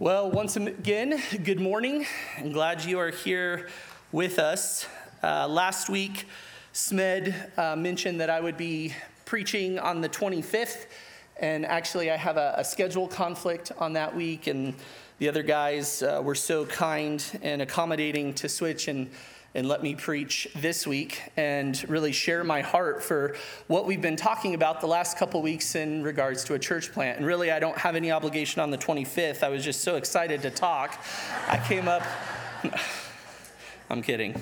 Well, once again, good morning. I'm glad you are here with us. Uh, last week, Smed uh, mentioned that I would be preaching on the 25th, and actually, I have a, a schedule conflict on that week, and the other guys uh, were so kind and accommodating to switch and and let me preach this week and really share my heart for what we've been talking about the last couple weeks in regards to a church plant. And really, I don't have any obligation on the 25th. I was just so excited to talk. I came up, I'm kidding.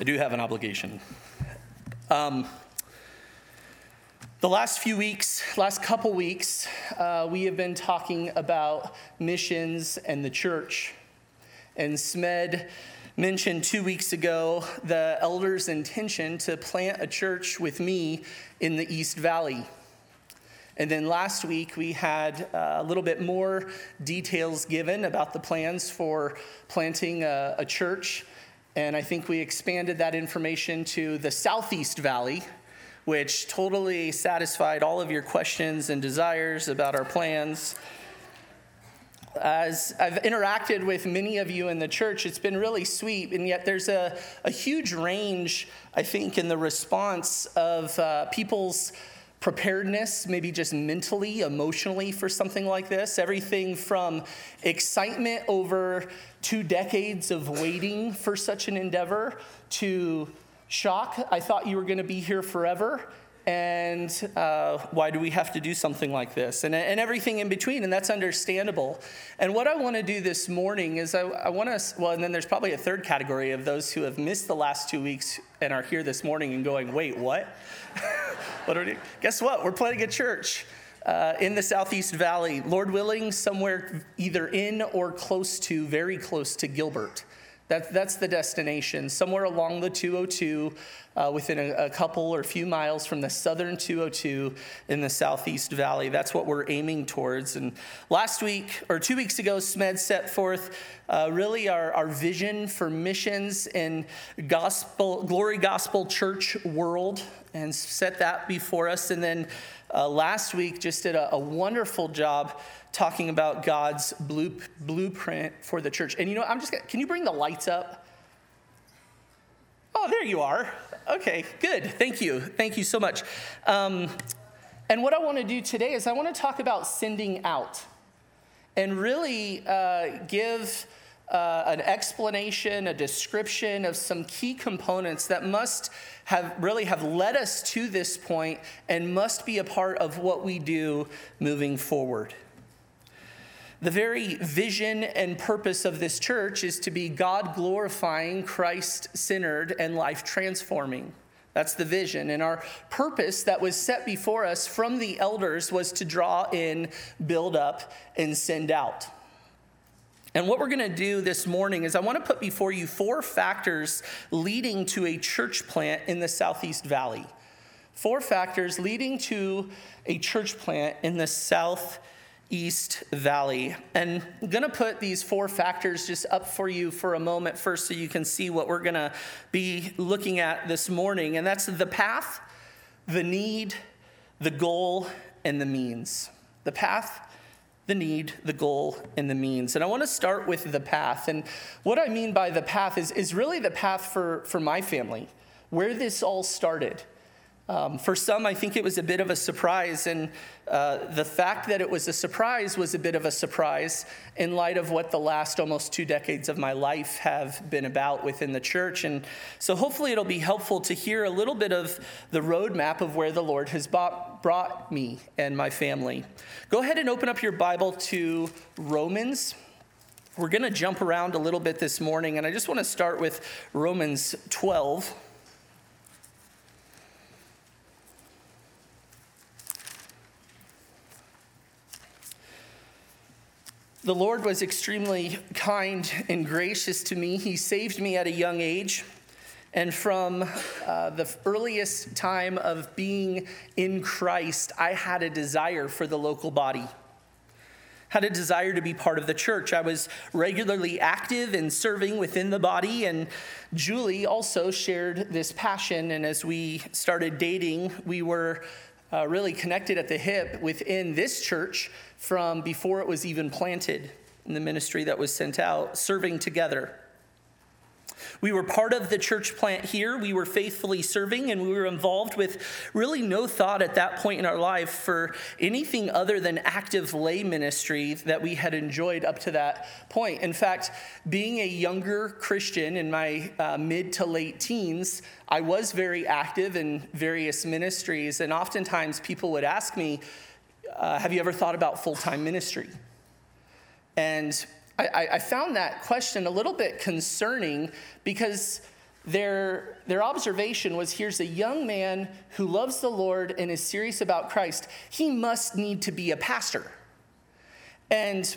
I do have an obligation. Um, the last few weeks, last couple weeks, uh, we have been talking about missions and the church. And SMED mentioned two weeks ago the elders' intention to plant a church with me in the East Valley. And then last week, we had uh, a little bit more details given about the plans for planting a, a church. And I think we expanded that information to the Southeast Valley, which totally satisfied all of your questions and desires about our plans as I've interacted with many of you in the church, it's been really sweet, and yet there's a, a huge range, I think, in the response of uh, people's preparedness, maybe just mentally, emotionally, for something like this. Everything from excitement over two decades of waiting for such an endeavor to shock. I thought you were going to be here forever and uh, why do we have to do something like this? And, and everything in between and that's understandable. And what i want to do this morning is i, I want to well and then there's probably a third category of those who have missed the last two weeks and are here this morning and going wait what? What are you guess what? We're planning a church uh, in the southeast valley. Lord willing somewhere either in or close to very close to gilbert that, that's the destination, somewhere along the 202, uh, within a, a, couple or a few miles from the southern 202 in the Southeast Valley. That's what we're aiming towards. And last week, or two weeks ago, SMED set forth uh, really our, our vision for missions in gospel, glory gospel church world and set that before us. And then uh, last week, just did a, a wonderful job talking about God's blue, blueprint for the church. And you know, I'm just gonna, can you bring the lights up? Oh, there you are. Okay, good. Thank you. Thank you so much. Um, and what I want to do today is I want to talk about sending out and really uh, give uh, an explanation, a description of some key components that must have really have led us to this point and must be a part of what we do moving forward. The very vision and purpose of this church is to be God glorifying, Christ centered, and life transforming. That's the vision. And our purpose that was set before us from the elders was to draw in, build up, and send out. And what we're going to do this morning is I want to put before you four factors leading to a church plant in the Southeast Valley. Four factors leading to a church plant in the South East Valley. And I'm going to put these four factors just up for you for a moment first so you can see what we're going to be looking at this morning. And that's the path, the need, the goal, and the means. The path, the need, the goal, and the means. And I want to start with the path. And what I mean by the path is, is really the path for, for my family, where this all started. Um, for some, I think it was a bit of a surprise, and uh, the fact that it was a surprise was a bit of a surprise in light of what the last almost two decades of my life have been about within the church. And so, hopefully, it'll be helpful to hear a little bit of the roadmap of where the Lord has bought, brought me and my family. Go ahead and open up your Bible to Romans. We're going to jump around a little bit this morning, and I just want to start with Romans 12. The Lord was extremely kind and gracious to me. He saved me at a young age. And from uh, the earliest time of being in Christ, I had a desire for the local body, had a desire to be part of the church. I was regularly active in serving within the body, and Julie also shared this passion. And as we started dating, we were uh, really connected at the hip within this church from before it was even planted. in the ministry that was sent out, serving together. We were part of the church plant here. We were faithfully serving, and we were involved with really no thought at that point in our life for anything other than active lay ministry that we had enjoyed up to that point. In fact, being a younger Christian in my uh, mid to late teens, I was very active in various ministries, and oftentimes people would ask me, uh, Have you ever thought about full time ministry? And I, I found that question a little bit concerning because their, their observation was here's a young man who loves the Lord and is serious about Christ. He must need to be a pastor. And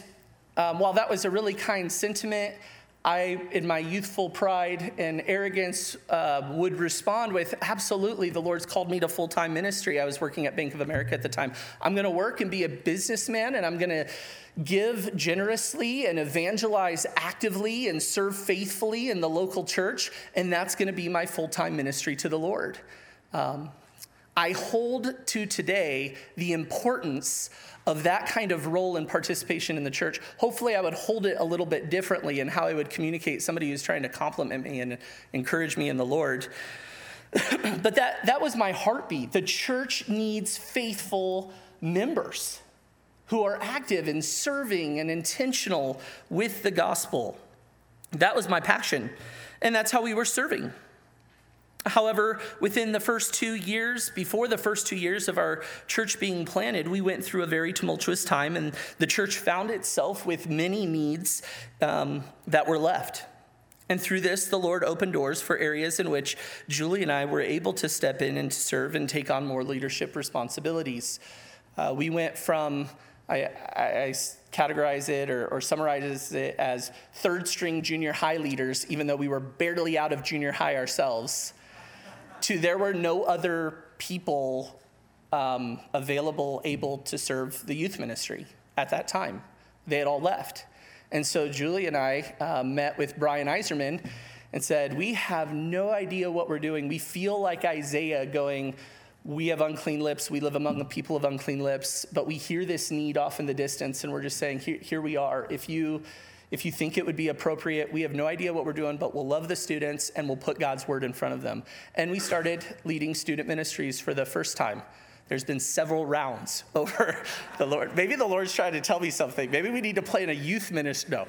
um, while that was a really kind sentiment, I, in my youthful pride and arrogance, uh, would respond with, Absolutely, the Lord's called me to full time ministry. I was working at Bank of America at the time. I'm going to work and be a businessman, and I'm going to give generously and evangelize actively and serve faithfully in the local church, and that's going to be my full time ministry to the Lord. Um, I hold to today the importance of that kind of role and participation in the church. Hopefully, I would hold it a little bit differently in how I would communicate somebody who's trying to compliment me and encourage me in the Lord. but that, that was my heartbeat. The church needs faithful members who are active in serving and intentional with the gospel. That was my passion, and that's how we were serving. However, within the first two years, before the first two years of our church being planted, we went through a very tumultuous time, and the church found itself with many needs um, that were left. And through this, the Lord opened doors for areas in which Julie and I were able to step in and serve and take on more leadership responsibilities. Uh, we went from, I, I, categorize it or, or summarize it as third string junior high leaders, even though we were barely out of junior high ourselves to there were no other people um, available, able to serve the youth ministry at that time. They had all left. And so Julie and I uh, met with Brian Eiserman and said, We have no idea what we're doing. We feel like Isaiah going, We have unclean lips. We live among the people of unclean lips. But we hear this need off in the distance, and we're just saying, Here, here we are. If you if you think it would be appropriate, we have no idea what we're doing, but we'll love the students and we'll put God's word in front of them. And we started leading student ministries for the first time. There's been several rounds over the Lord. Maybe the Lord's trying to tell me something. Maybe we need to play in a youth ministry. No.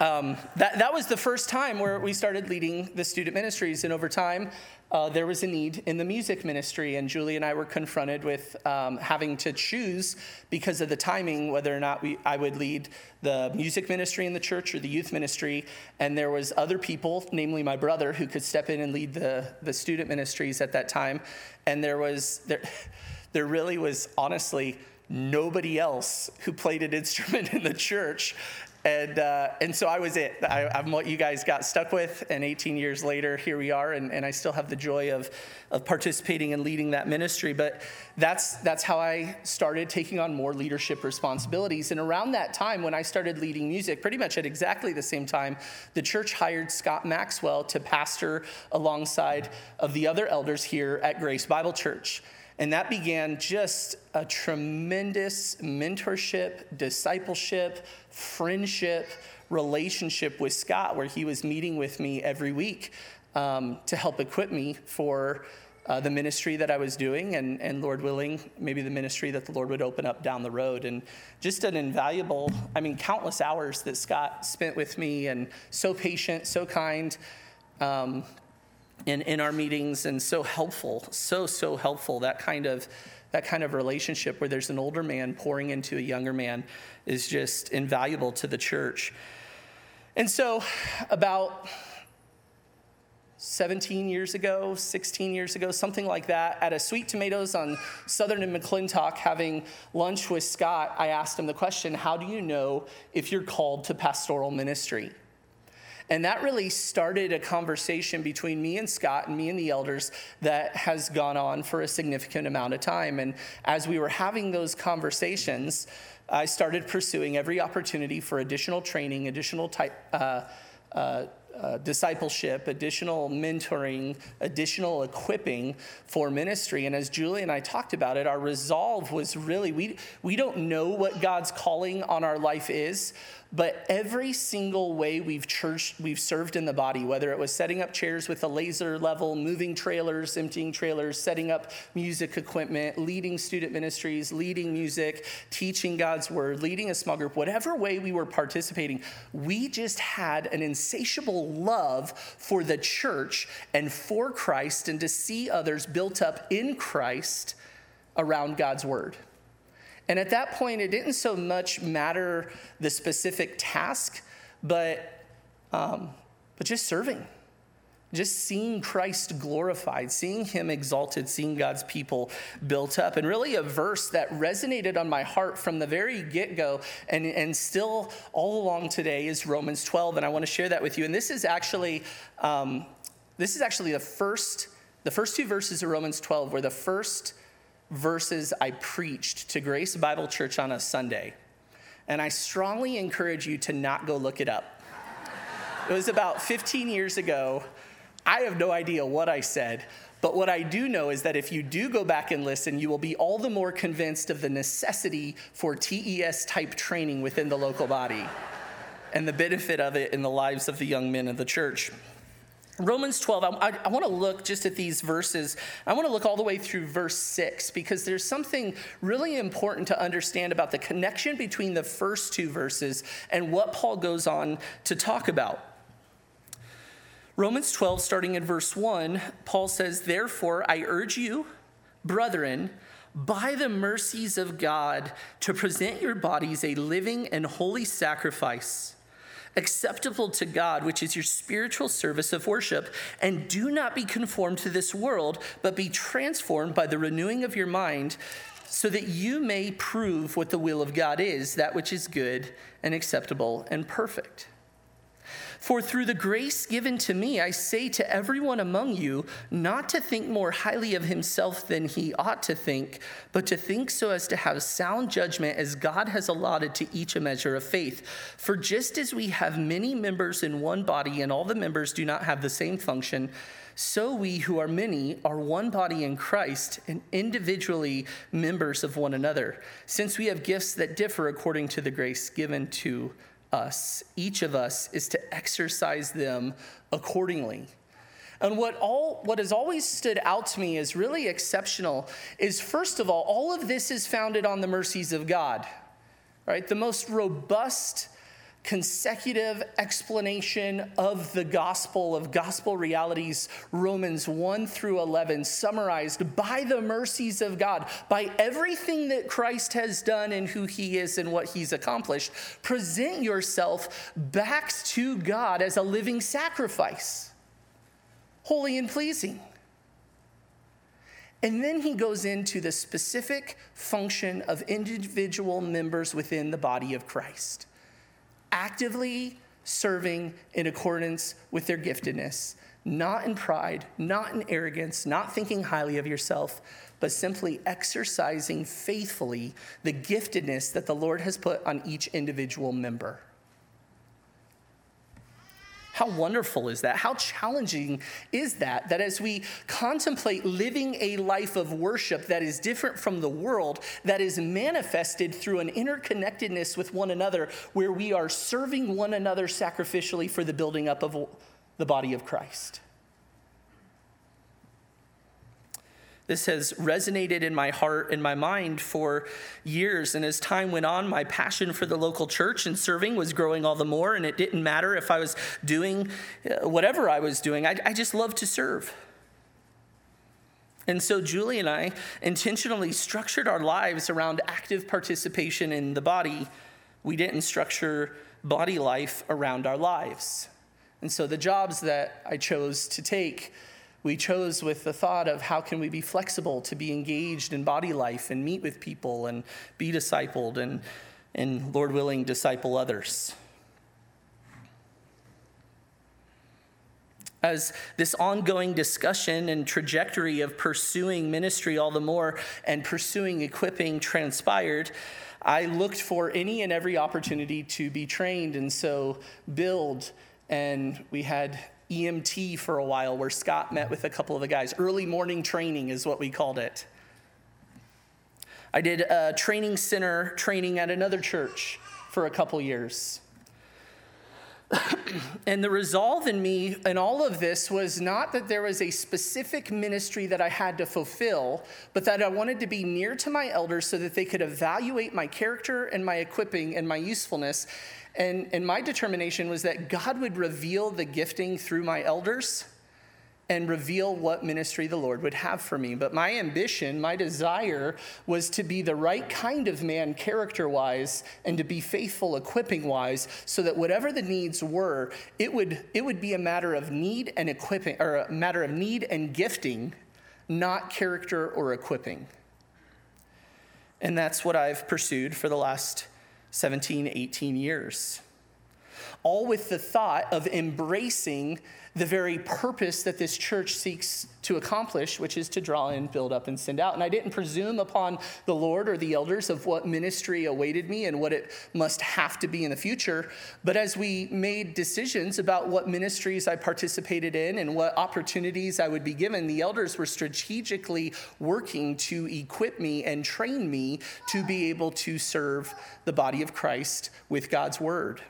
Um, that, that was the first time where we started leading the student ministries. And over time, uh, there was a need in the music ministry, and Julie and I were confronted with um, having to choose because of the timing whether or not we, I would lead the music ministry in the church or the youth ministry. And there was other people, namely my brother, who could step in and lead the, the student ministries at that time. And there was there, there really was honestly nobody else who played an instrument in the church and, uh, and so I was it. I, am what you guys got stuck with. And 18 years later, here we are. And, and I still have the joy of, of participating and leading that ministry. But that's, that's how I started taking on more leadership responsibilities. And around that time, when I started leading music, pretty much at exactly the same time, the church hired Scott Maxwell to pastor alongside of the other elders here at Grace Bible Church. And that began just a tremendous mentorship, discipleship, friendship, relationship with Scott, where he was meeting with me every week um, to help equip me for uh, the ministry that I was doing, and, and Lord willing, maybe the ministry that the Lord would open up down the road. And just an invaluable, I mean, countless hours that Scott spent with me, and so patient, so kind. Um, in, in our meetings and so helpful, so, so helpful. That kind of that kind of relationship where there's an older man pouring into a younger man is just invaluable to the church. And so, about 17 years ago, 16 years ago, something like that, at a Sweet Tomatoes on Southern and McClintock, having lunch with Scott, I asked him the question How do you know if you're called to pastoral ministry? And that really started a conversation between me and Scott and me and the elders that has gone on for a significant amount of time. And as we were having those conversations, I started pursuing every opportunity for additional training, additional type. Uh, uh, uh, discipleship, additional mentoring, additional equipping for ministry. And as Julie and I talked about it, our resolve was really we, we don't know what God's calling on our life is, but every single way we've we've served in the body, whether it was setting up chairs with a laser level, moving trailers, emptying trailers, setting up music equipment, leading student ministries, leading music, teaching God's word, leading a small group, whatever way we were participating, we just had an insatiable love for the church and for Christ and to see others built up in Christ around God's word. And at that point, it didn't so much matter the specific task, but, um, but just serving. Just seeing Christ glorified, seeing him exalted, seeing God's people built up. And really, a verse that resonated on my heart from the very get go and, and still all along today is Romans 12. And I want to share that with you. And this is actually, um, this is actually the first, the first two verses of Romans 12 were the first verses I preached to Grace Bible Church on a Sunday. And I strongly encourage you to not go look it up. It was about 15 years ago. I have no idea what I said, but what I do know is that if you do go back and listen, you will be all the more convinced of the necessity for TES type training within the local body and the benefit of it in the lives of the young men of the church. Romans 12, I, I, want to look just at these verses. I want to look all the way through verse 6 because there's something really important to understand about the connection between the first two verses and what Paul goes on to talk about. Romans 12, starting in verse 1, Paul says, Therefore, I urge you, brethren, by the mercies of God, to present your bodies a living and holy sacrifice acceptable to God, which is your spiritual service of worship. And do not be conformed to this world, but be transformed by the renewing of your mind, so that you may prove what the will of God is, that which is good and acceptable and perfect. For through the grace given to me, I say to everyone among you not to think more highly of himself than he ought to think, but to think so as to have sound judgment as God has allotted to each a measure of faith. For just as we have many members in one body and all the members do not have the same function, so we who are many are one body in Christ and individually members of one another, since we have gifts that differ according to the grace given to us, each of us, is to exercise them accordingly. And what all what has always stood out to me as really exceptional is first of all, all of this is founded on the mercies of God. Right? The most robust consecutive explanation of the gospel, of gospel realities, Romans 1 through 11, summarized by the mercies of God, by everything that Christ has done and who he is and what he's accomplished. Present yourself back to God as a living sacrifice, holy and pleasing. And then he goes into the specific function of individual members within the body of Christ actively serving in accordance with their giftedness, not in pride, not in arrogance, not thinking highly of yourself, but simply exercising faithfully the giftedness that the Lord has put on each individual member. How wonderful is that? How challenging is that? That as we contemplate living a life of worship that is different from the world, that is manifested through an interconnectedness with one another, where we are serving one another sacrificially for the building up of the body of Christ. This has resonated in my heart and my mind for years. And as time went on, my passion for the local church and serving was growing all the more. And it didn't matter if I was doing uh, whatever I was doing, I, I just loved to serve. And so Julie and I intentionally structured our lives around active participation in the body. We didn't structure body life around our lives. And so the jobs that I chose to take we chose with the thought of how can we be flexible to be engaged in body life and meet with people and be discipled and, and Lord willing, disciple others. As this ongoing discussion and trajectory of pursuing ministry all the more and pursuing equipping transpired, I looked for any and every opportunity to be trained and so build. And we had EMT for a while where Scott met with a couple of the guys. Early morning training is what we called it. I did a training center training at another church for a couple years. and the resolve in me in all of this was not that there was a specific ministry that I had to fulfill, but that I wanted to be near to my elders so that they could evaluate my character and my equipping and my usefulness. And, and my determination was that God would reveal the gifting through my elders and reveal what ministry the Lord would have for me. But my ambition, my desire was to be the right kind of man character wise and to be faithful equipping wise so that whatever the needs were, it would, it would be a matter of need and equipping, or a matter of need and gifting, not character or equipping. And that's what I've pursued for the last 17, 18 years. All with the thought of embracing the very purpose that this church seeks to accomplish, which is to draw in, build up, and send out. And I didn't presume upon the Lord or the elders of what ministry awaited me and what it must have to be in the future. But as we made decisions about what ministries I participated in and what opportunities I would be given, the elders were strategically working to equip me and train me to be able to serve the body of Christ with God's word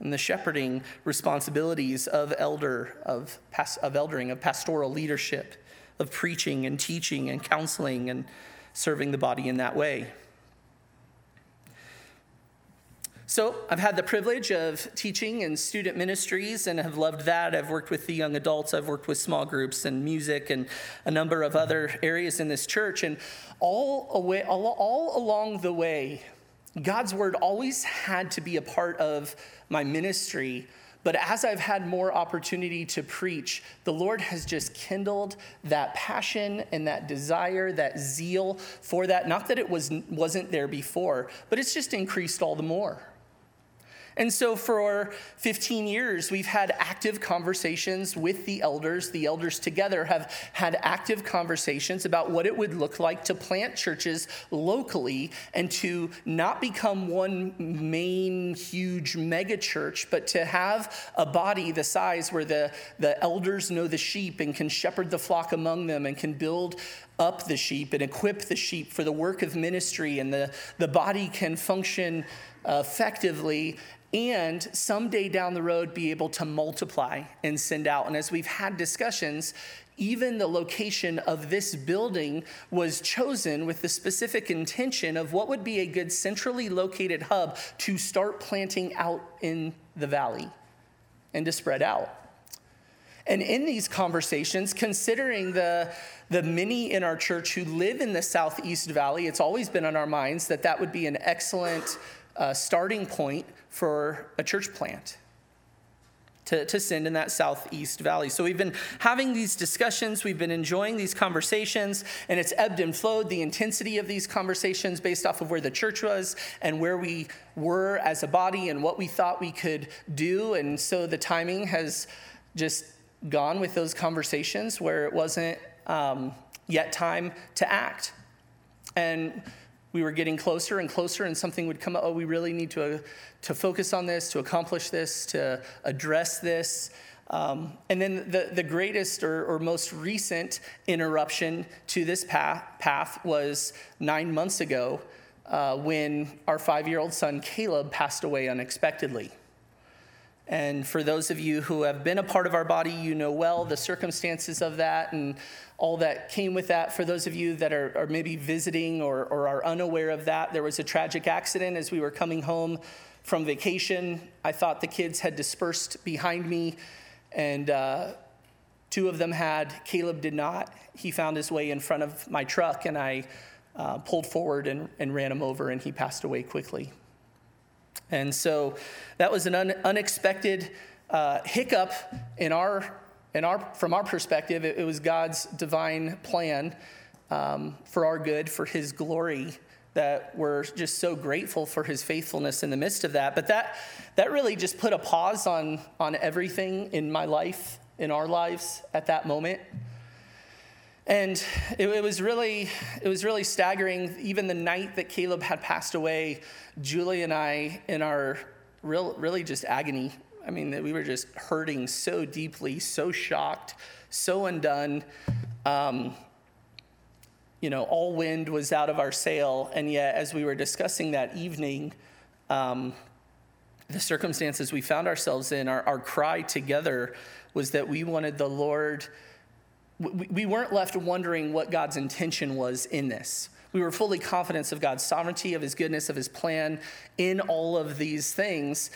and the shepherding responsibilities of elder of, of eldering of pastoral leadership of preaching and teaching and counseling and serving the body in that way. So i've had the privilege of teaching in student ministries and have loved that. I've worked with the young adults i've worked with small groups and music and a number of other areas in this church. And all, away, all, all along the way God's word always had to be a part of my ministry. But as I've had more opportunity to preach, the Lord has just kindled that passion and that desire, that zeal for that. Not that it was, wasn't there before, but it's just increased all the more. And so for 15 years, we've had active conversations with the elders. The elders together have had active conversations about what it would look like to plant churches locally and to not become one main, huge mega church, but to have a body the size where the, the elders know the sheep and can shepherd the flock among them and can build up the sheep and equip the sheep for the work of ministry, and the, the body can function effectively and someday down the road be able to multiply and send out. And as we've had discussions, even the location of this building was chosen with the specific intention of what would be a good centrally located hub to start planting out in the valley and to spread out. And in these conversations, considering the, the many in our church who live in the Southeast Valley, it's always been on our minds that that would be an excellent uh, starting point for a church plant. To, to send in that southeast valley. So we've been having these discussions, we've been enjoying these conversations, and it's ebbed and flowed the intensity of these conversations based off of where the church was and where we were as a body and what we thought we could do. And so the timing has just gone with those conversations where it wasn't um, yet time to act. And we were getting closer and closer, and something would come up. Oh, we really need to, uh, to focus on this, to accomplish this, to address this. Um, and then the, the greatest or, or, most recent interruption to this path, path was nine months ago uh, when our five year old son Caleb passed away unexpectedly. And for those of you who have been a part of our body, you know well the circumstances of that and all that came with that. For those of you that are, are maybe visiting or, or are unaware of that, there was a tragic accident as we were coming home from vacation. I thought the kids had dispersed behind me, and uh, two of them had. Caleb did not. He found his way in front of my truck, and I uh, pulled forward and, and ran him over, and he passed away quickly. And so that was an un- unexpected uh, hiccup in our, in our, from our perspective. It, it was God's divine plan um, for our good, for His glory. That we're just so grateful for his faithfulness in the midst of that. But that, that really just put a pause on, on everything in my life, in our lives at that moment. And it, it, was really, it was really staggering. Even the night that Caleb had passed away, Julie and I, in our real, really just agony, I mean, we were just hurting so deeply, so shocked, so undone. Um, you know, all wind was out of our sail. And yet, as we were discussing that evening, um, the circumstances we found ourselves in, our, our cry together was that we wanted the Lord, we, we weren't left wondering what God's intention was in this. We were fully confident of God's sovereignty, of his goodness, of his plan in all of these things.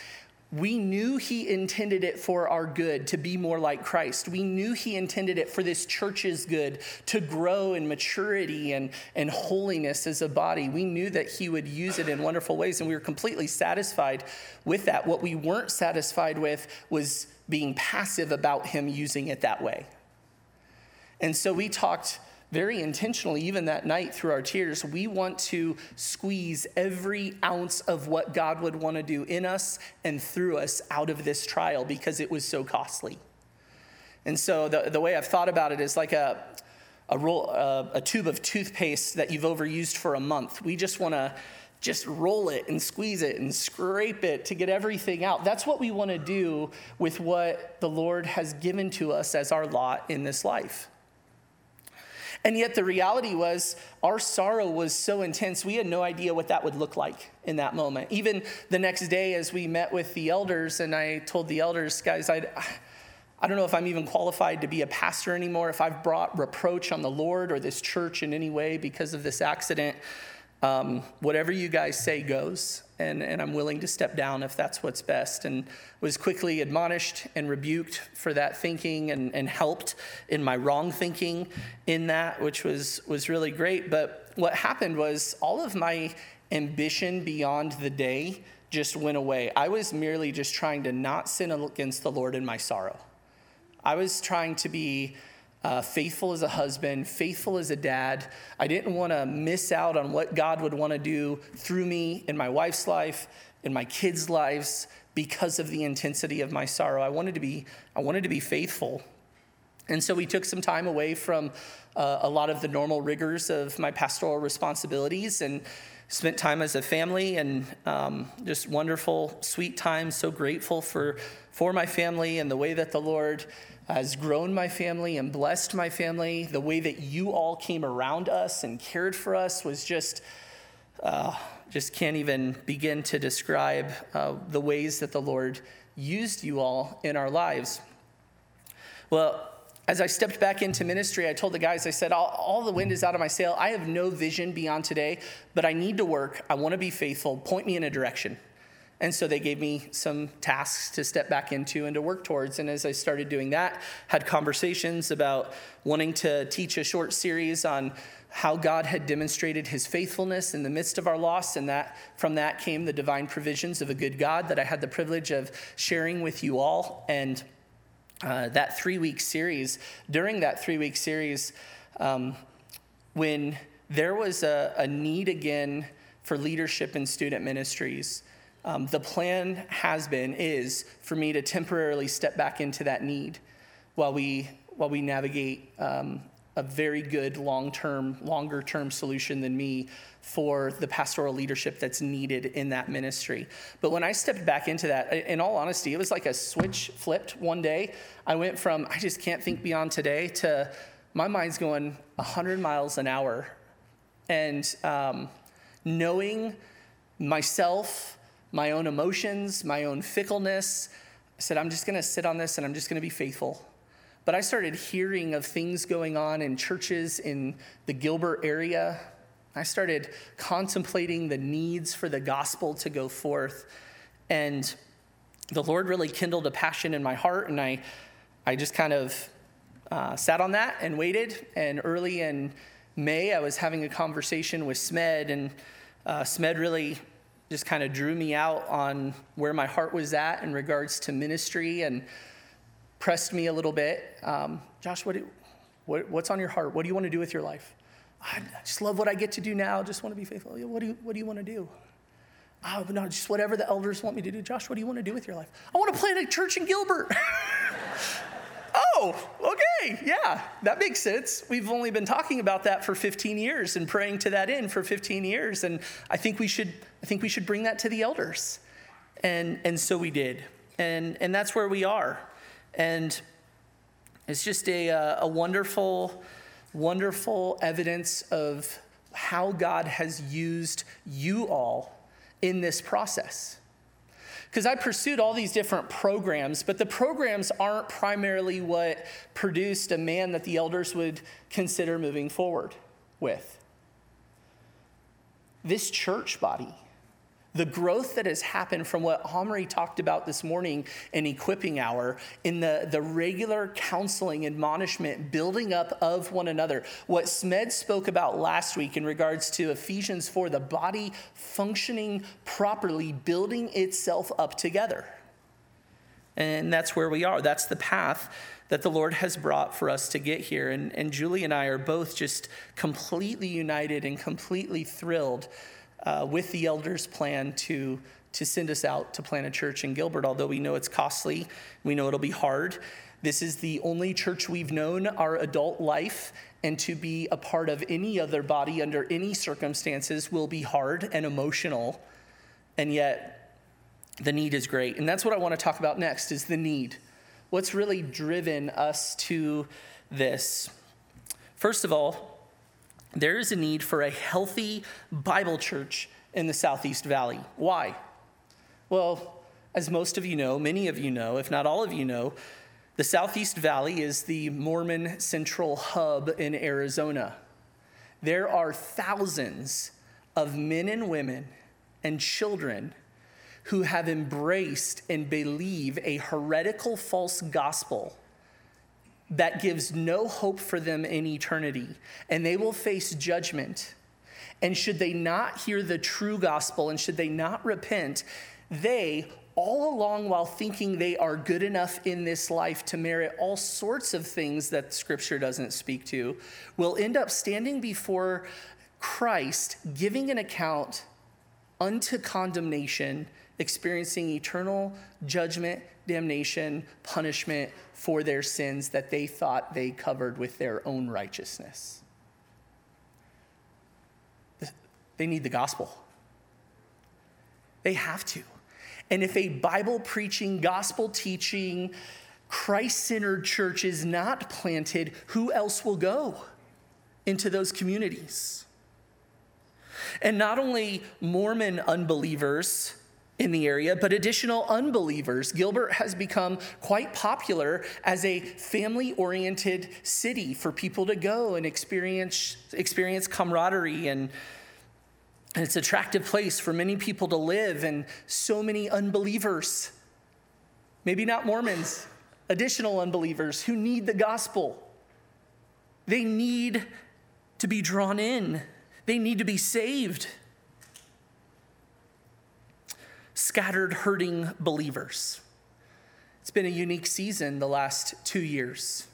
We knew he intended it for our good to be more like Christ. We knew he intended it for this church's good to grow in maturity and, and holiness as a body. We knew that he would use it in wonderful ways, and we were completely satisfied with that. What we weren't satisfied with was being passive about him using it that way. And so we talked very intentionally, even that night through our tears, we want to squeeze every ounce of what God would want to do in us and through us out of this trial because it was so costly. And so the, the way I've thought about it is like a, a, roll, uh, a tube of toothpaste that you've overused for a month. We just want to just roll it and squeeze it and scrape it to get everything out. That's what we want to do with what the Lord has given to us as our lot in this life. And yet, the reality was, our sorrow was so intense, we had no idea what that would look like in that moment. Even the next day, as we met with the elders, and I told the elders, guys, I, I don't know if I'm even qualified to be a pastor anymore, if I've brought reproach on the Lord or this church in any way because of this accident. Um, whatever you guys say goes, and, and I'm willing to step down if that's what's best. And was quickly admonished and rebuked for that thinking and, and helped in my wrong thinking in that, which was, was really great. But what happened was all of my ambition beyond the day just went away. I was merely just trying to not sin against the Lord in my sorrow. I was trying to be uh, faithful as a husband, faithful as a dad. I didn't want to miss out on what God would want to do through me in my wife's life, in my kids' lives, because of the intensity of my sorrow. I wanted to be, I wanted to be faithful. And so we took some time away from uh, a lot of the normal rigors of my pastoral responsibilities and spent time as a family and um, just wonderful, sweet times. So grateful for, for my family and the way that the Lord has grown my family and blessed my family. The way that you all came around us and cared for us was just, uh, just can't even begin to describe uh, the ways that the Lord used you all in our lives. Well, as I stepped back into ministry, I told the guys, I said, all, all, the wind is out of my sail. I have no vision beyond today, but I need to work. I want to be faithful. Point me in a direction. And so they gave me some tasks to step back into and to work towards. And as I started doing that, had conversations about wanting to teach a short series on how God had demonstrated his faithfulness in the midst of our loss, and that from that came the divine provisions of a good God that I had the privilege of sharing with you all. And uh, that three week series, during that three week series, um, when there was a, a need again for leadership in student ministries, um, the plan has been, is for me to temporarily step back into that need while we, while we navigate um, a very good long term, longer term solution than me for the pastoral leadership that's needed in that ministry. But when I stepped back into that, in all honesty, it was like a switch flipped one day. I went from, I just can't think beyond today, to my mind's going 100 miles an hour. And um, knowing myself, my own emotions, my own fickleness. I said, I'm just going to sit on this and I'm just going to be faithful. But I started hearing of things going on in churches in the Gilbert area. I started contemplating the needs for the gospel to go forth. And the Lord really kindled a passion in my heart. And I, I just kind of uh, sat on that and waited. And early in May, I was having a conversation with Smed. And uh, Smed really just kind of drew me out on where my heart was at in regards to ministry and pressed me a little bit. Um, Josh, what, do, what, what's on your heart? What do you want to do with your life? I just love what I get to do now. Just want to be faithful. What do you, what do you want to do? Oh, no, just whatever the elders want me to do. Josh, what do you want to do with your life? I want to plant a church in Gilbert. oh, okay, yeah, that makes sense. We've only been talking about that for 15 years and praying to that end for 15 years, and I think we should, I think we should bring that to the elders, and and so we did, and and that's where we are, and it's just a uh, a wonderful, wonderful evidence of how God has used you all in this process. Because I pursued all these different programs, but the programs aren't primarily what produced a man that the elders would consider moving forward with. This church body the growth that has happened from what Omri talked about this morning in equipping hour, in the, the regular counseling, admonishment, building up of one another. What Smed spoke about last week in regards to Ephesians 4, the body functioning properly, building itself up together. And that's where we are. That's the path that the Lord has brought for us to get here. And, and Julie and I are both just completely united and completely thrilled uh, with the elders' plan to, to send us out to plant a church in Gilbert, although we know it's costly, we know it'll be hard. This is the only church we've known our adult life, and to be a part of any other body under any circumstances will be hard and emotional, and yet the need is great. And that's what I want to talk about next is the need. What's really driven us to this? First of all, there is a need for a healthy Bible church in the Southeast Valley. Why? Well, as most of you know, many of you know, if not all of you know, the Southeast Valley is the Mormon central hub in Arizona. There are thousands of men and women and children who have embraced and believe a heretical false gospel that gives no hope for them in eternity, and they will face judgment. And should they not hear the true gospel and should they not repent, they, all along while thinking they are good enough in this life to merit all sorts of things that scripture doesn't speak to, will end up standing before Christ, giving an account unto condemnation, experiencing eternal judgment, damnation, punishment for their sins that they thought they covered with their own righteousness. They need the gospel. They have to. And if a Bible preaching, gospel teaching, Christ centered church is not planted, who else will go into those communities? And not only Mormon unbelievers in the area, but additional unbelievers. Gilbert has become quite popular as a family oriented city for people to go and experience, experience camaraderie and and it's an attractive place for many people to live and so many unbelievers, maybe not Mormons, additional unbelievers who need the gospel. They need to be drawn in, they need to be saved scattered, hurting believers. It's been a unique season the last two years.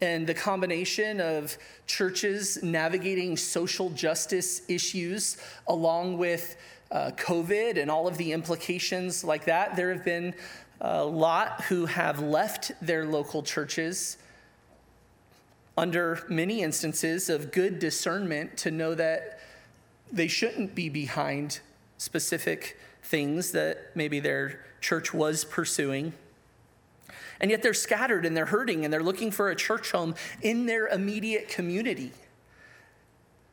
And the combination of churches navigating social justice issues along with uh, COVID and all of the implications like that, there have been a lot who have left their local churches under many instances of good discernment to know that they shouldn't be behind specific things that maybe their church was pursuing. And yet they're scattered and they're hurting and they're looking for a church home in their immediate community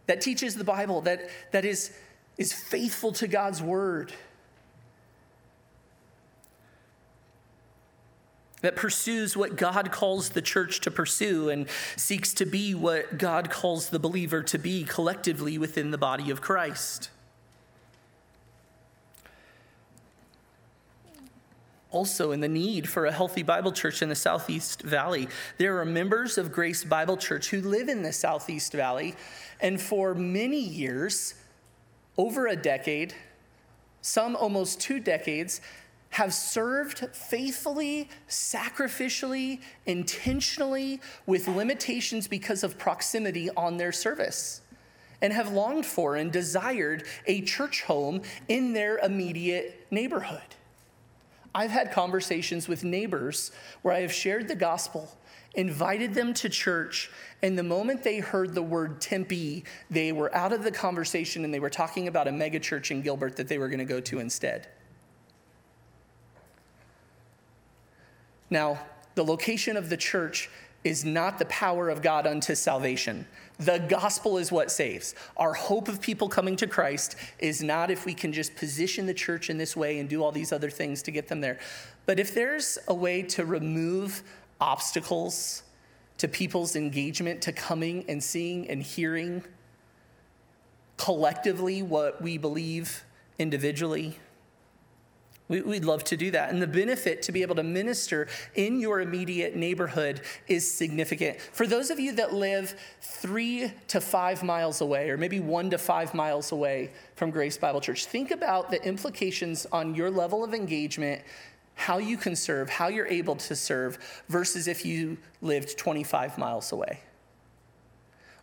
that teaches the Bible, that, that is, is faithful to God's word, that pursues what God calls the church to pursue and seeks to be what God calls the believer to be collectively within the body of Christ. Also in the need for a healthy Bible church in the Southeast Valley. There are members of Grace Bible Church who live in the Southeast Valley, and for many years, over a decade, some almost two decades, have served faithfully, sacrificially, intentionally, with limitations because of proximity on their service, and have longed for and desired a church home in their immediate neighborhood. I've had conversations with neighbors where I have shared the gospel, invited them to church, and the moment they heard the word Tempe, they were out of the conversation and they were talking about a megachurch in Gilbert that they were going to go to instead. Now, the location of the church is not the power of God unto salvation. The gospel is what saves. Our hope of people coming to Christ is not if we can just position the church in this way and do all these other things to get them there. But if there's a way to remove obstacles to people's engagement to coming and seeing and hearing collectively what we believe individually, we, would love to do that. And the benefit to be able to minister in your immediate neighborhood is significant. For those of you that live three to five miles away, or maybe one to five miles away from Grace Bible Church, think about the implications on your level of engagement, how you can serve, how you're able to serve, versus if you lived 25 miles away.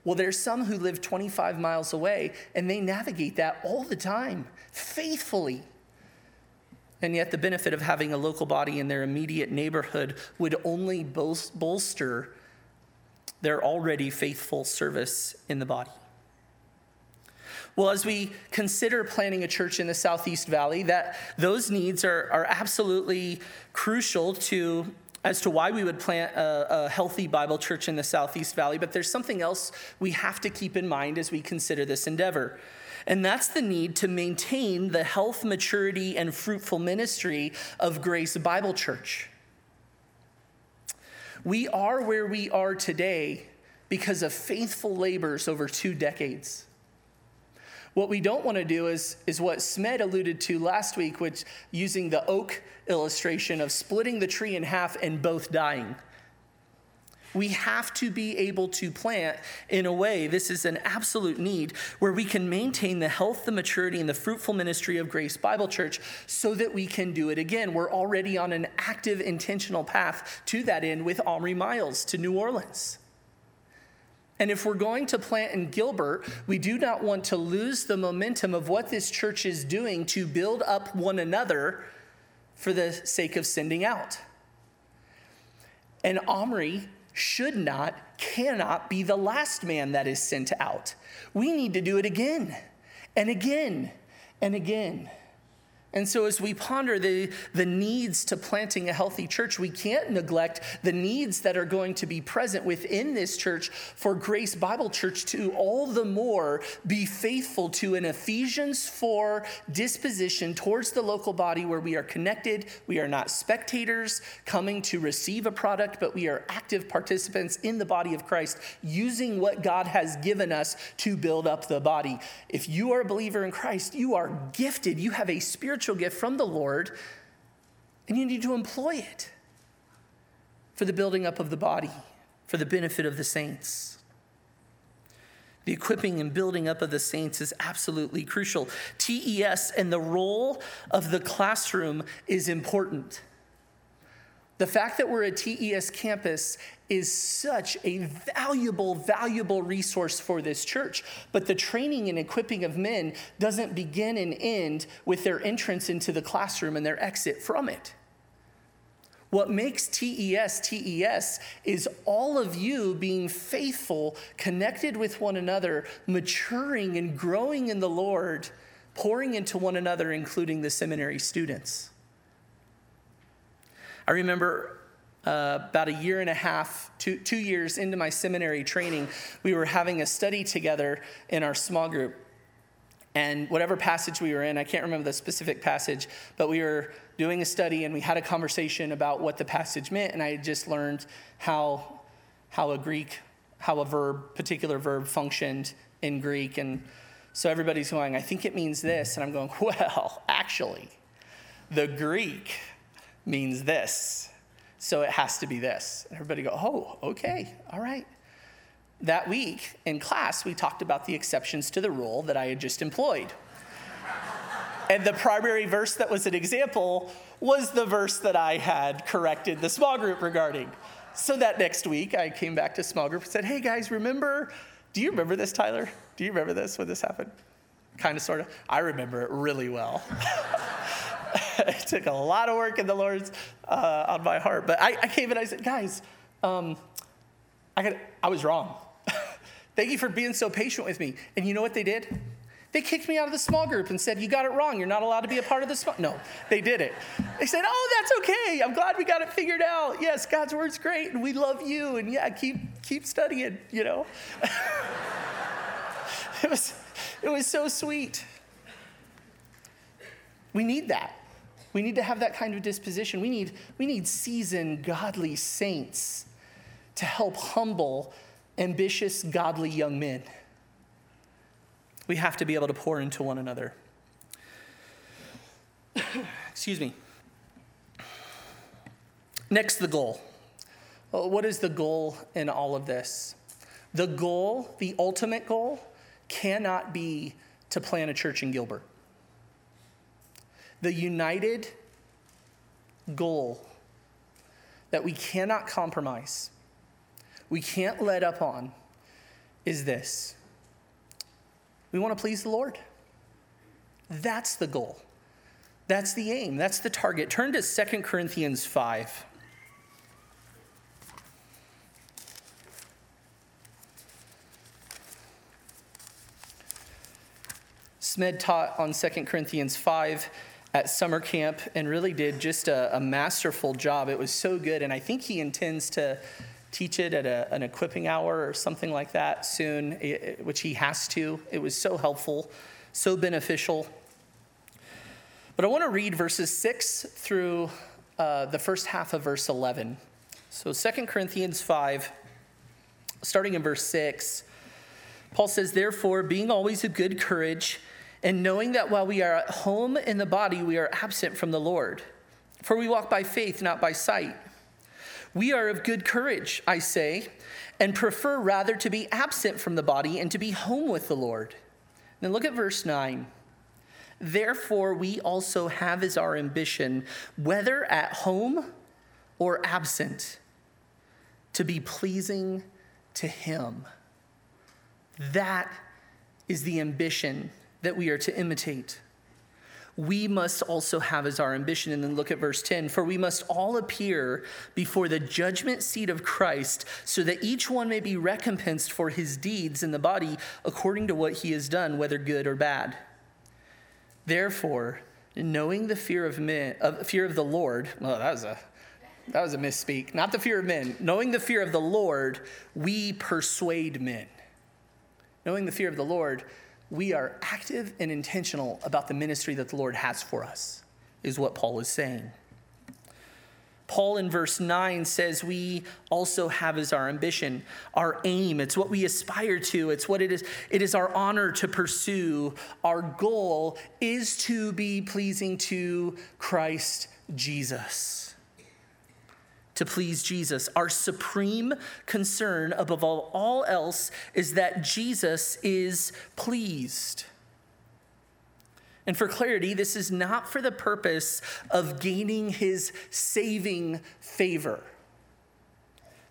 Well, there's some who live 25 miles away and they navigate that all the time, faithfully. And yet, the benefit of having a local body in their immediate neighborhood would only bolster their already faithful service in the body. Well, as we consider planning a church in the Southeast Valley, that those needs are, are absolutely crucial to as to why we would plant a, a, healthy Bible church in the Southeast Valley, but there's something else we have to keep in mind as we consider this endeavor. And that's the need to maintain the health, maturity, and fruitful ministry of Grace Bible Church. We are where we are today because of faithful labors over two decades. What we don't want to do is, is what Smed alluded to last week, which using the oak illustration of splitting the tree in half and both dying. We have to be able to plant in a way, this is an absolute need, where we can maintain the health, the maturity, and the fruitful ministry of Grace Bible Church so that we can do it again. We're already on an active, intentional path to that end with Omri Miles to New Orleans. And if we're going to plant in Gilbert, we do not want to lose the momentum of what this church is doing to build up one another for the sake of sending out. And Omri should not, cannot be the last man that is sent out. We need to do it again and again and again. And so, as we ponder the, the needs to planting a healthy church, we can't neglect the needs that are going to be present within this church for Grace Bible Church to all the more be faithful to an Ephesians 4 disposition towards the local body where we are connected. We are not spectators coming to receive a product, but we are active participants in the body of Christ, using what God has given us to build up the body. If you are a believer in Christ, you are gifted, you have a spiritual spiritual gift from the Lord, and you need to employ it for the building up of the body, for the benefit of the saints. The equipping and building up of the saints is absolutely crucial. TES and the role of the classroom is important. The fact that we're a TES campus is such a valuable, valuable resource for this church. But the training and equipping of men doesn't begin and end with their entrance into the classroom and their exit from it. What makes TES TES is all of you being faithful, connected with one another, maturing and growing in the Lord, pouring into one another, including the seminary students. I remember uh, about a year and a half, two, two years into my seminary training, we were having a study together in our small group. And whatever passage we were in, I can't remember the specific passage, but we were doing a study and we had a conversation about what the passage meant. And I had just learned how, how a Greek, how a verb, particular verb functioned in Greek. And so everybody's going, I think it means this. And I'm going, well, actually, the Greek means this. So it has to be this. And everybody go, oh, okay, all right. That week in class, we talked about the exceptions to the rule that I had just employed. and the primary verse that was an example was the verse that I had corrected the small group regarding. So that next week, I came back to small group and said, hey guys, remember, do you remember this, Tyler? Do you remember this when this happened? Kind of, sort of. I remember it really well. it took a lot of work in the Lord's uh, on my heart. But I, I came and I said, guys, um, I, got, I was wrong. Thank you for being so patient with me. And you know what they did? They kicked me out of the small group and said, You got it wrong. You're not allowed to be a part of the small. No, they did it. They said, Oh, that's okay. I'm glad we got it figured out. Yes, God's word's great and we love you. And yeah, keep, keep studying, you know. it, was, it was so sweet. We need that. We need to have that kind of disposition. We need, we need seasoned, godly saints to help humble, ambitious, godly young men. We have to be able to pour into one another. Excuse me. Next, the goal. What is the goal in all of this? The goal, the ultimate goal, cannot be to plant a church in Gilbert. The united goal that we cannot compromise, we can't let up on, is this we want to please the Lord. That's the goal. That's the aim. That's the target. Turn to 2 Corinthians 5. Smed taught on 2 Corinthians 5 at summer camp and really did just a, a, masterful job. It was so good, and I think he intends to teach it at a, an equipping hour or something like that soon, which he has to. It was so helpful, so beneficial. But I want to read verses 6 through uh, the first half of verse 11. So 2 Corinthians 5, starting in verse 6, Paul says, Therefore, being always of good courage, and knowing that while we are at home in the body, we are absent from the Lord. For we walk by faith, not by sight. We are of good courage, I say, and prefer rather to be absent from the body and to be home with the Lord. Then look at verse 9. Therefore, we also have as our ambition, whether at home or absent, to be pleasing to Him. That is the ambition that we are to imitate. We must also have as our ambition, and then look at verse 10 for we must all appear before the judgment seat of Christ, so that each one may be recompensed for his deeds in the body according to what he has done, whether good or bad. Therefore, knowing the fear of men, of fear of the Lord, well, that was a that was a misspeak. Not the fear of men. Knowing the fear of the Lord, we persuade men. Knowing the fear of the Lord, we are active and intentional about the ministry that the Lord has for us, is what Paul is saying. Paul in verse 9 says we also have as our ambition, our aim. It's what we aspire to. It's what it is. It is our honor to pursue. Our goal is to be pleasing to Christ Jesus to please Jesus. Our supreme concern above all, all else is that Jesus is pleased. And for clarity, this is not for the purpose of gaining his saving favor.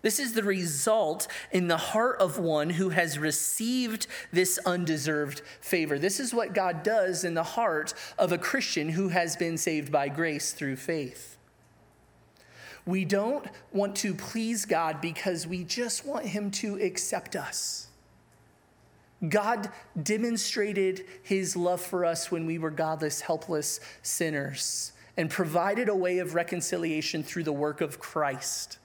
This is the result in the heart of one who has received this undeserved favor. This is what God does in the heart of a Christian who has been saved by grace through faith. We don't want to please God because we just want Him to accept us. God demonstrated His love for us when we were godless, helpless sinners and provided a way of reconciliation through the work of Christ.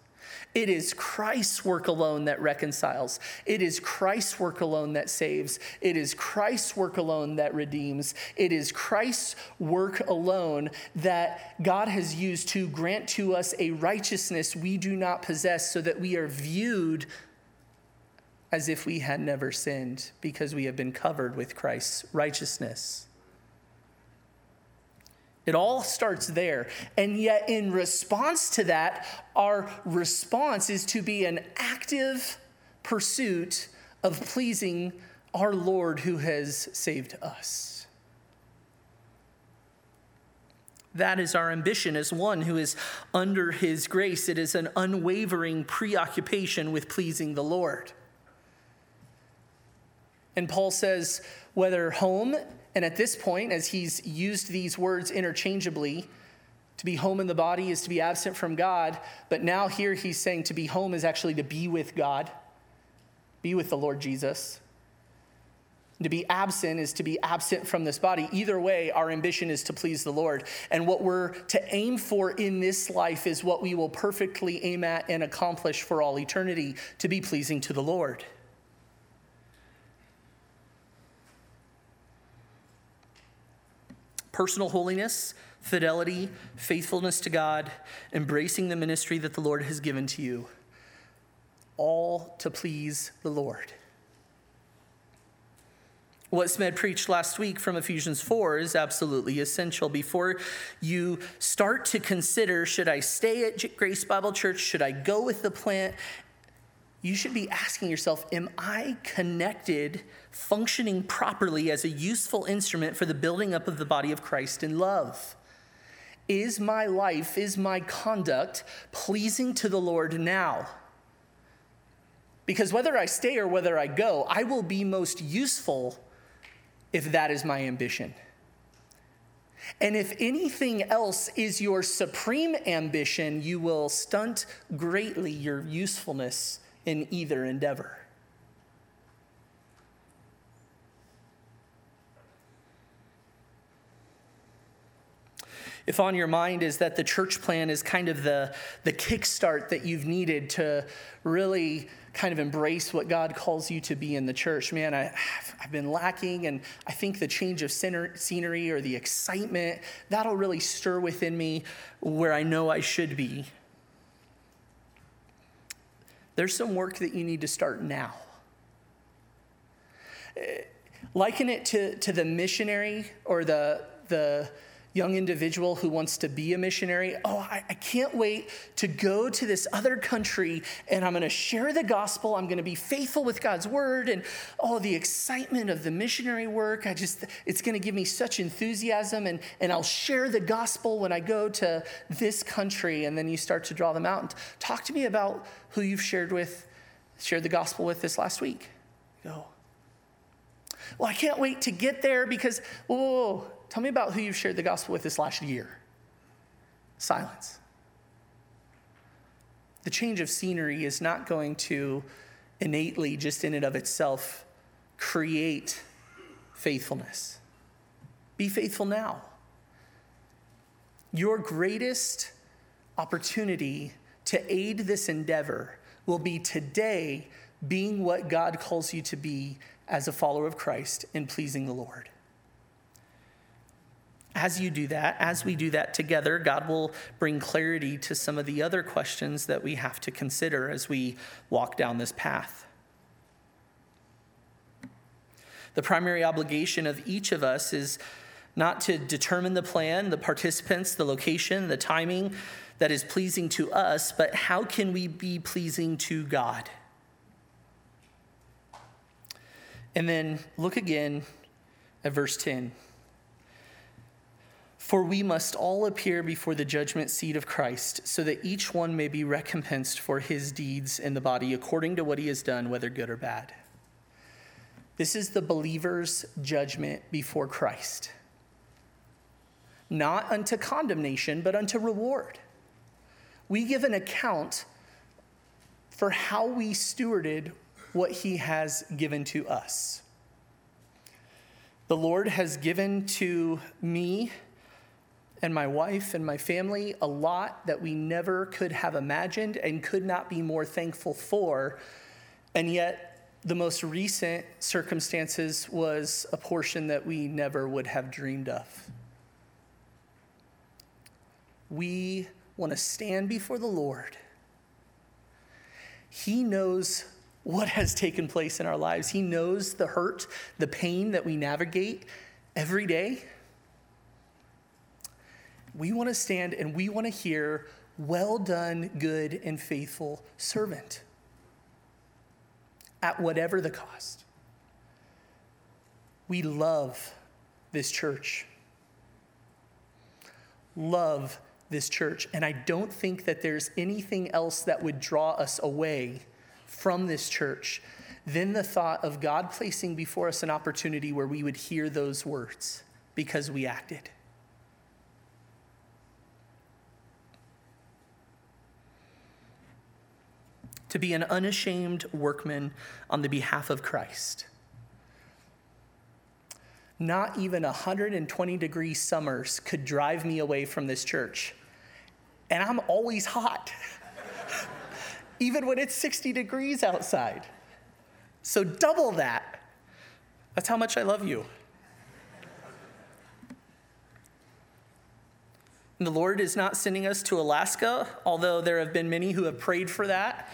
It is Christ's work alone that reconciles. It is Christ's work alone that saves. It is Christ's work alone that redeems. It is Christ's work alone that God has used to grant to us a righteousness we do not possess so that we are viewed as if we had never sinned because we have been covered with Christ's righteousness. It all starts there. And yet, in response to that, our response is to be an active pursuit of pleasing our Lord who has saved us. That is our ambition as one who is under his grace. It is an unwavering preoccupation with pleasing the Lord. And Paul says, whether home and at this point, as he's used these words interchangeably, to be home in the body is to be absent from God, but now here he's saying to be home is actually to be with God, be with the Lord Jesus. To be absent is to be absent from this body. Either way, our ambition is to please the Lord. And what we're to aim for in this life is what we will perfectly aim at and accomplish for all eternity to be pleasing to the Lord. Personal holiness, fidelity, faithfulness to God, embracing the ministry that the Lord has given to you, all to please the Lord. What Smed preached last week from Ephesians 4 is absolutely essential. Before you start to consider, should I stay at Grace Bible Church? Should I go with the plant? You should be asking yourself, am I connected, functioning properly as a useful instrument for the building up of the body of Christ in love? Is my life, is my conduct pleasing to the Lord now? Because whether I stay or whether I go, I will be most useful if that is my ambition. And if anything else is your supreme ambition, you will stunt greatly your usefulness in either endeavor. If on your mind is that the church plan is kind of the, the kickstart that you've needed to really kind of embrace what God calls you to be in the church. Man, I, have been lacking, and I think the change of scenery or the excitement, that'll really stir within me where I know I should be. There's some work that you need to start now. Eh, liken it to, to the missionary or the, the, young individual who wants to be a missionary, oh, I, I, can't wait to go to this other country and I'm going to share the gospel. I'm going to be faithful with God's word and oh, the excitement of the missionary work. I just, it's going to give me such enthusiasm and, and I'll share the gospel when I go to this country. And then you start to draw them out and talk to me about who you've shared with, shared the gospel with this last week. go, well, I can't wait to get there because, whoa, whoa, whoa Tell me about who you've shared the gospel with this last year. Silence. The change of scenery is not going to innately, just in and of itself, create faithfulness. Be faithful now. Your greatest opportunity to aid this endeavor will be today being what God calls you to be as a follower of Christ and pleasing the Lord as you do that, as we do that together, God will bring clarity to some of the other questions that we have to consider as we walk down this path. The primary obligation of each of us is not to determine the plan, the participants, the location, the timing that is pleasing to us, but how can we be pleasing to God? And then look again at verse 10. For we must all appear before the judgment seat of Christ, so that each one may be recompensed for his deeds in the body according to what he has done, whether good or bad. This is the believer's judgment before Christ. Not unto condemnation, but unto reward. We give an account for how we stewarded what he has given to us. The Lord has given to me and my wife and my family a lot that we never could have imagined and could not be more thankful for. And yet, the most recent circumstances was a portion that we never would have dreamed of. We want to stand before the Lord. He knows what has taken place in our lives. He knows the hurt, the pain that we navigate every day. We want to stand and we want to hear, Well done, good and faithful servant, at whatever the cost. We love this church. Love this church. And I don't think that there's anything else that would draw us away from this church than the thought of God placing before us an opportunity where we would hear those words because we acted. To be an unashamed workman on the behalf of Christ. not even 120 degree summers could drive me away from this church. And I'm always hot, even when it's 60 degrees outside. So, double that. That's how much I love you. And the Lord is not sending us to Alaska, although there have been many who have prayed for that.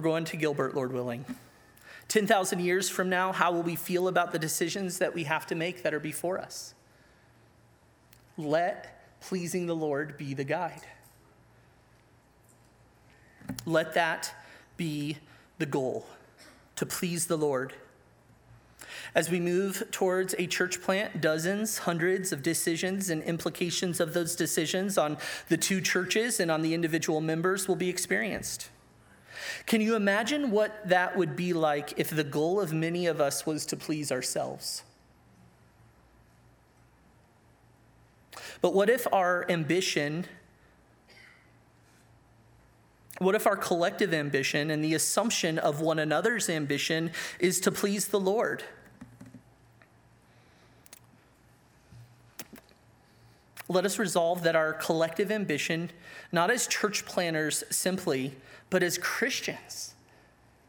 We're going to Gilbert, Lord willing. 10,000 years from now, how will we feel about the decisions that we have to make that are before us? Let pleasing the Lord be the guide. Let that be the goal to please the Lord. As we move towards a church plant, dozens, hundreds of decisions and implications of those decisions on the two churches and on the individual members will be experienced. Can you imagine what that would be like if the goal of many of us was to please ourselves? But what if our ambition, what if our collective ambition and the assumption of one another's ambition is to please the Lord? Let us resolve that our collective ambition, not as church planners simply, but as Christians,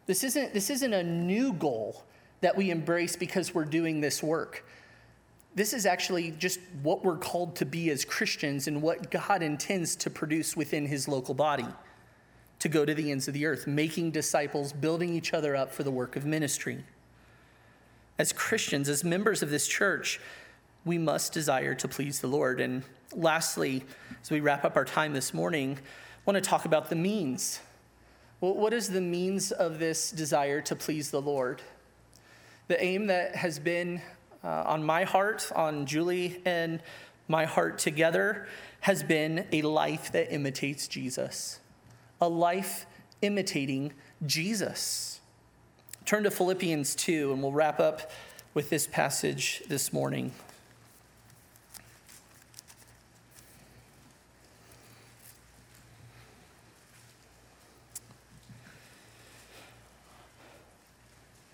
this isn't, this isn't a new goal that we embrace because we're doing this work. This is actually just what we're called to be as Christians and what God intends to produce within his local body to go to the ends of the earth, making disciples, building each other up for the work of ministry. As Christians, as members of this church, we must desire to please the Lord. And lastly, as we wrap up our time this morning, I want to talk about the means. Well, what is the means of this desire to please the Lord? The aim that has been uh, on my heart, on Julie and my heart together, has been a life that imitates Jesus, a life imitating Jesus. Turn to Philippians 2, and we'll wrap up with this passage this morning.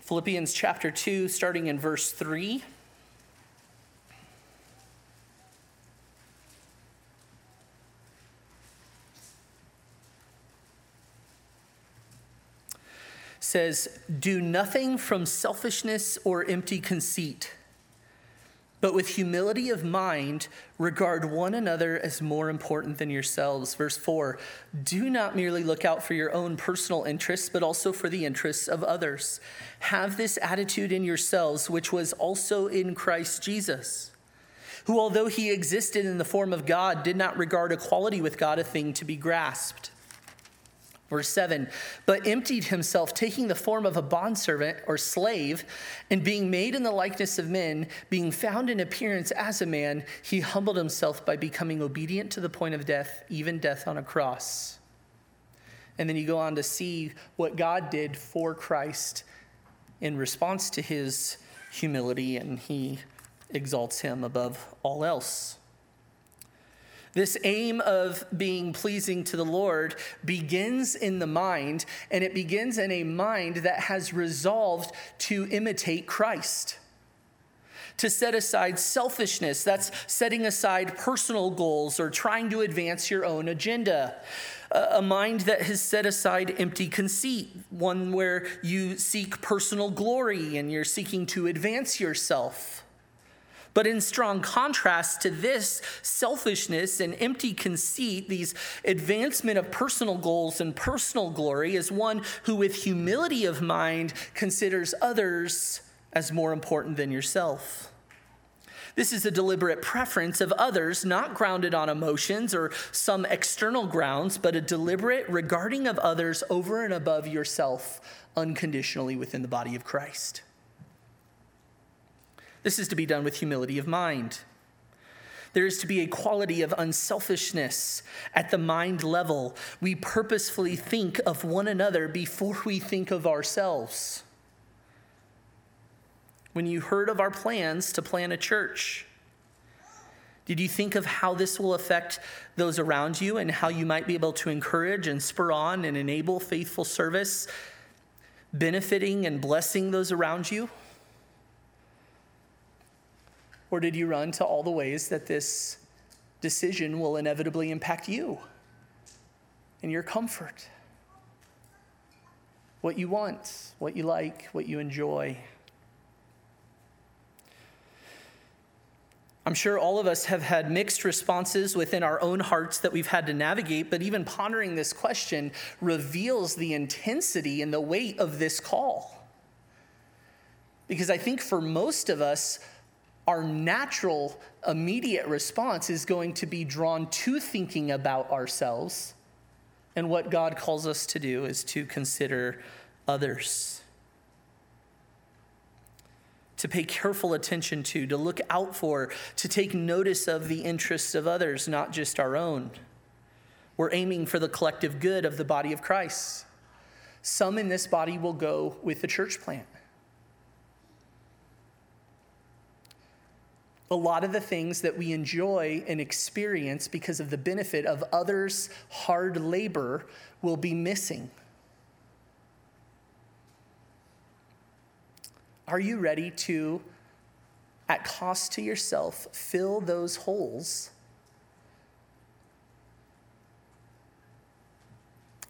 Philippians chapter 2, starting in verse 3. says, Do nothing from selfishness or empty conceit but with humility of mind, regard one another as more important than yourselves. Verse 4 Do not merely look out for your own personal interests, but also for the interests of others. Have this attitude in yourselves, which was also in Christ Jesus, who, although he existed in the form of God, did not regard equality with God a thing to be grasped Verse 7 But emptied himself, taking the form of a bondservant or slave, and being made in the likeness of men, being found in appearance as a man, he humbled himself by becoming obedient to the point of death, even death on a cross. And then you go on to see what God did for Christ in response to his humility, and he exalts him above all else. This aim of being pleasing to the Lord begins in the mind, and it begins in a mind that has resolved to imitate Christ. To set aside selfishness, that's setting aside personal goals or trying to advance your own agenda. A mind that has set aside empty conceit, one where you seek personal glory and you're seeking to advance yourself. But in strong contrast to this selfishness and empty conceit, these advancement of personal goals and personal glory, is one who, with humility of mind, considers others as more important than yourself. This is a deliberate preference of others, not grounded on emotions or some external grounds, but a deliberate regarding of others over and above yourself unconditionally within the body of Christ. This is to be done with humility of mind. There is to be a quality of unselfishness at the mind level. We purposefully think of one another before we think of ourselves. When you heard of our plans to plan a church, did you think of how this will affect those around you and how you might be able to encourage and spur on and enable faithful service, benefiting and blessing those around you? Or did you run to all the ways that this decision will inevitably impact you and your comfort? What you want, what you like, what you enjoy. I'm sure all of us have had mixed responses within our own hearts that we've had to navigate, but even pondering this question reveals the intensity and the weight of this call. Because I think for most of us, our natural immediate response is going to be drawn to thinking about ourselves. And what God calls us to do is to consider others to pay careful attention to, to look out for, to take notice of the interests of others, not just our own. We're aiming for the collective good of the body of Christ. Some in this body will go with the church plant. A lot of the things that we enjoy and experience because of the benefit of others' hard labor will be missing. Are you ready to, at cost to yourself, fill those holes?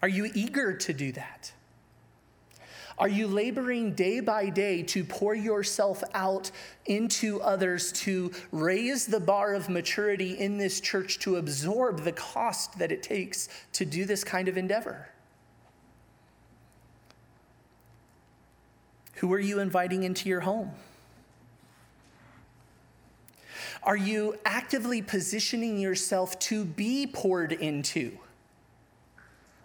Are you eager to do that? Are you laboring day by day to pour yourself out into others, to raise the bar of maturity in this church, to absorb the cost that it takes to do this kind of endeavor? Who are you inviting into your home? Are you actively positioning yourself to be poured into?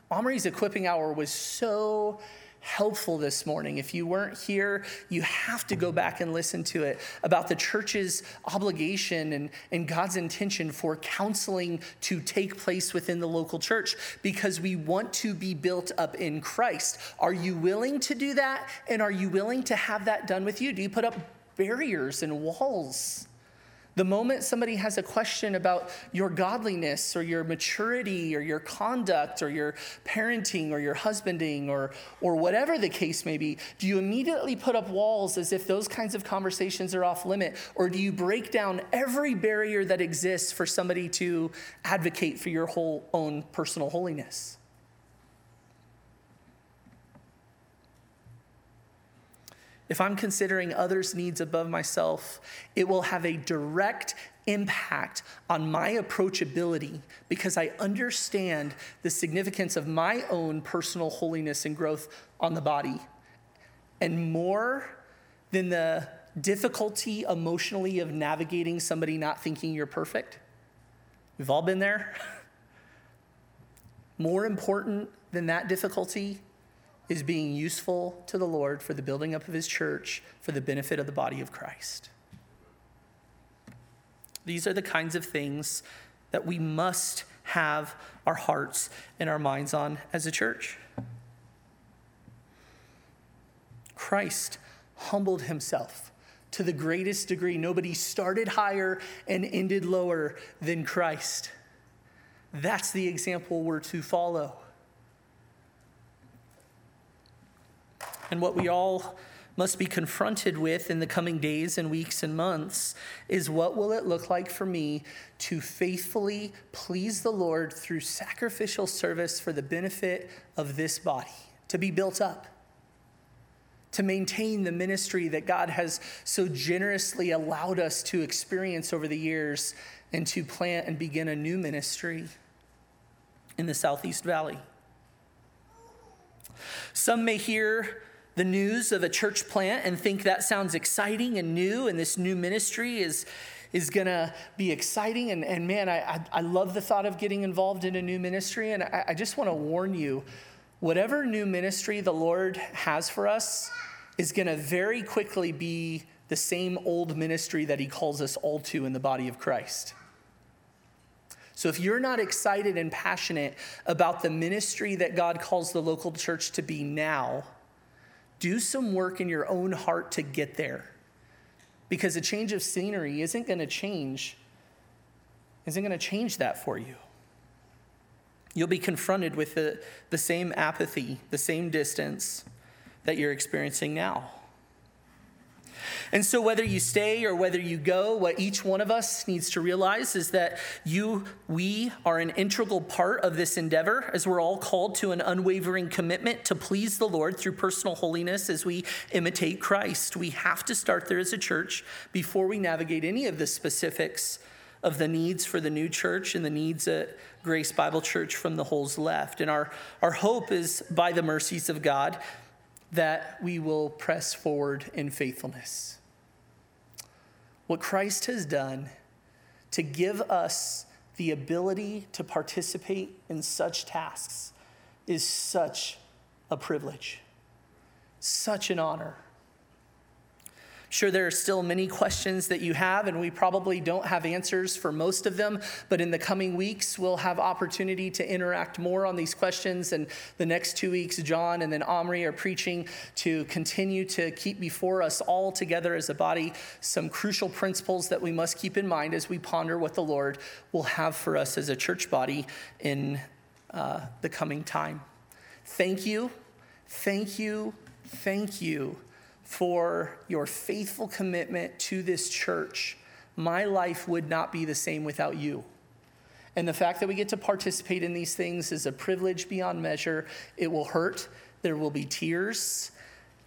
Omri's equipping hour was so helpful this morning. If you weren't here, you have to go back and listen to it about the church's obligation and, and God's intention for counseling to take place within the local church because we want to be built up in Christ. Are you willing to do that? And are you willing to have that done with you? Do you put up barriers and walls? The moment somebody has a question about your godliness or your maturity or your conduct or your parenting or your husbanding or, or whatever the case may be, do you immediately put up walls as if those kinds of conversations are off limit? Or do you break down every barrier that exists for somebody to advocate for your whole own personal holiness? If I'm considering others' needs above myself, it will have a direct impact on my approachability because I understand the significance of my own personal holiness and growth on the body. And more than the difficulty emotionally of navigating somebody not thinking you're perfect, we've all been there. More important than that difficulty is being useful to the Lord for the building up of his church for the benefit of the body of Christ. These are the kinds of things that we must have our hearts and our minds on as a church. Christ humbled himself to the greatest degree. Nobody started higher and ended lower than Christ. That's the example we're to follow. And what we all must be confronted with in the coming days and weeks and months is what will it look like for me to faithfully please the Lord through sacrificial service for the benefit of this body, to be built up, to maintain the ministry that God has so generously allowed us to experience over the years, and to plant and begin a new ministry in the Southeast Valley. Some may hear the news of a church plant and think that sounds exciting and new, and this new ministry is, is going to be exciting. And, and man, I, I, love the thought of getting involved in a new ministry. And I, I just want to warn you whatever new ministry the Lord has for us is going to very quickly be the same old ministry that He calls us all to in the body of Christ. So if you're not excited and passionate about the ministry that God calls the local church to be now, do some work in your own heart to get there. Because a change of scenery isn't going to change isn't going to change that for you. You'll be confronted with the, the same apathy, the same distance that you're experiencing now. And so, whether you stay or whether you go, what each one of us needs to realize is that you, we are an integral part of this endeavor as we're all called to an unwavering commitment to please the Lord through personal holiness as we imitate Christ. We have to start there as a church before we navigate any of the specifics of the needs for the new church and the needs at Grace Bible Church from the holes left. And our, our hope is by the mercies of God that we will press forward in faithfulness. What Christ has done to give us the ability to participate in such tasks is such a privilege, such an honor. Sure, there are still many questions that you have, and we probably don't have answers for most of them. But in the coming weeks, we'll have opportunity to interact more on these questions. And the next two weeks, John and then Omri are preaching to continue to keep before us all together as a body some crucial principles that we must keep in mind as we ponder what the Lord will have for us as a church body in uh, the coming time. Thank you, thank you, thank you for your faithful commitment to this church. My life would not be the same without you. And the fact that we get to participate in these things is a privilege beyond measure. It will hurt, there will be tears,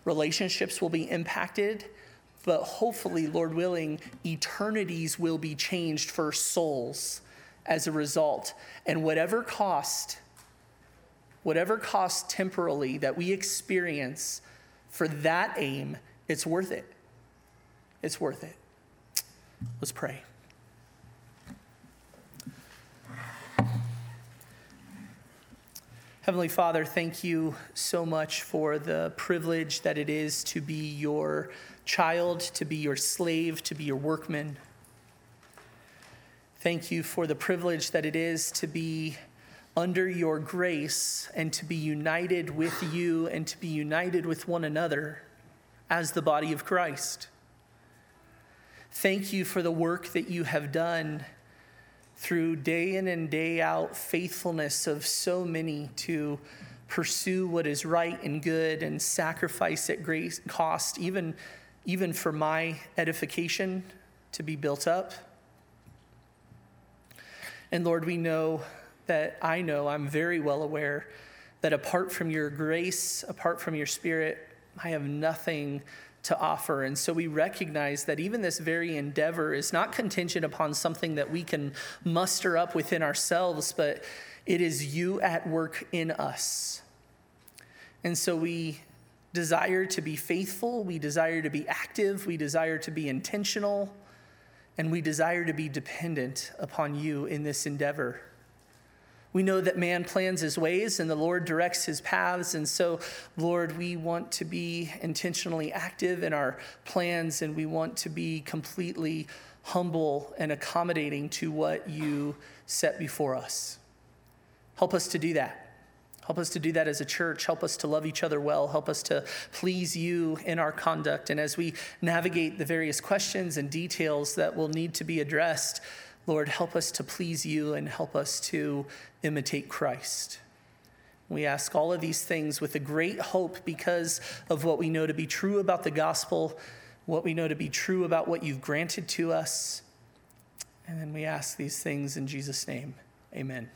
relationships will be impacted, but hopefully, Lord willing, eternities will be changed for souls as a result. And whatever cost, whatever cost temporally that we experience, for that aim, it's worth it. It's worth it. Let's pray. Heavenly Father, thank you so much for the privilege that it is to be your child, to be your slave, to be your workman. Thank you for the privilege that it is to be under your grace and to be united with you and to be united with one another as the body of Christ. Thank you for the work that you have done through day in and day out faithfulness of so many to pursue what is right and good and sacrifice at great cost, even, even for my edification to be built up. And Lord, we know that I know, I'm very well aware that apart from your grace, apart from your spirit, I have nothing to offer. And so we recognize that even this very endeavor is not contingent upon something that we can muster up within ourselves, but it is you at work in us. And so we desire to be faithful, we desire to be active, we desire to be intentional, and we desire to be dependent upon you in this endeavor. We know that man plans his ways and the Lord directs his paths. And so, Lord, we want to be intentionally active in our plans and we want to be completely humble and accommodating to what you set before us. Help us to do that. Help us to do that as a church. Help us to love each other well. Help us to please you in our conduct. And as we navigate the various questions and details that will need to be addressed, Lord, help us to please you and help us to imitate Christ. We ask all of these things with a great hope because of what we know to be true about the gospel, what we know to be true about what you've granted to us. And then we ask these things in Jesus' name. Amen.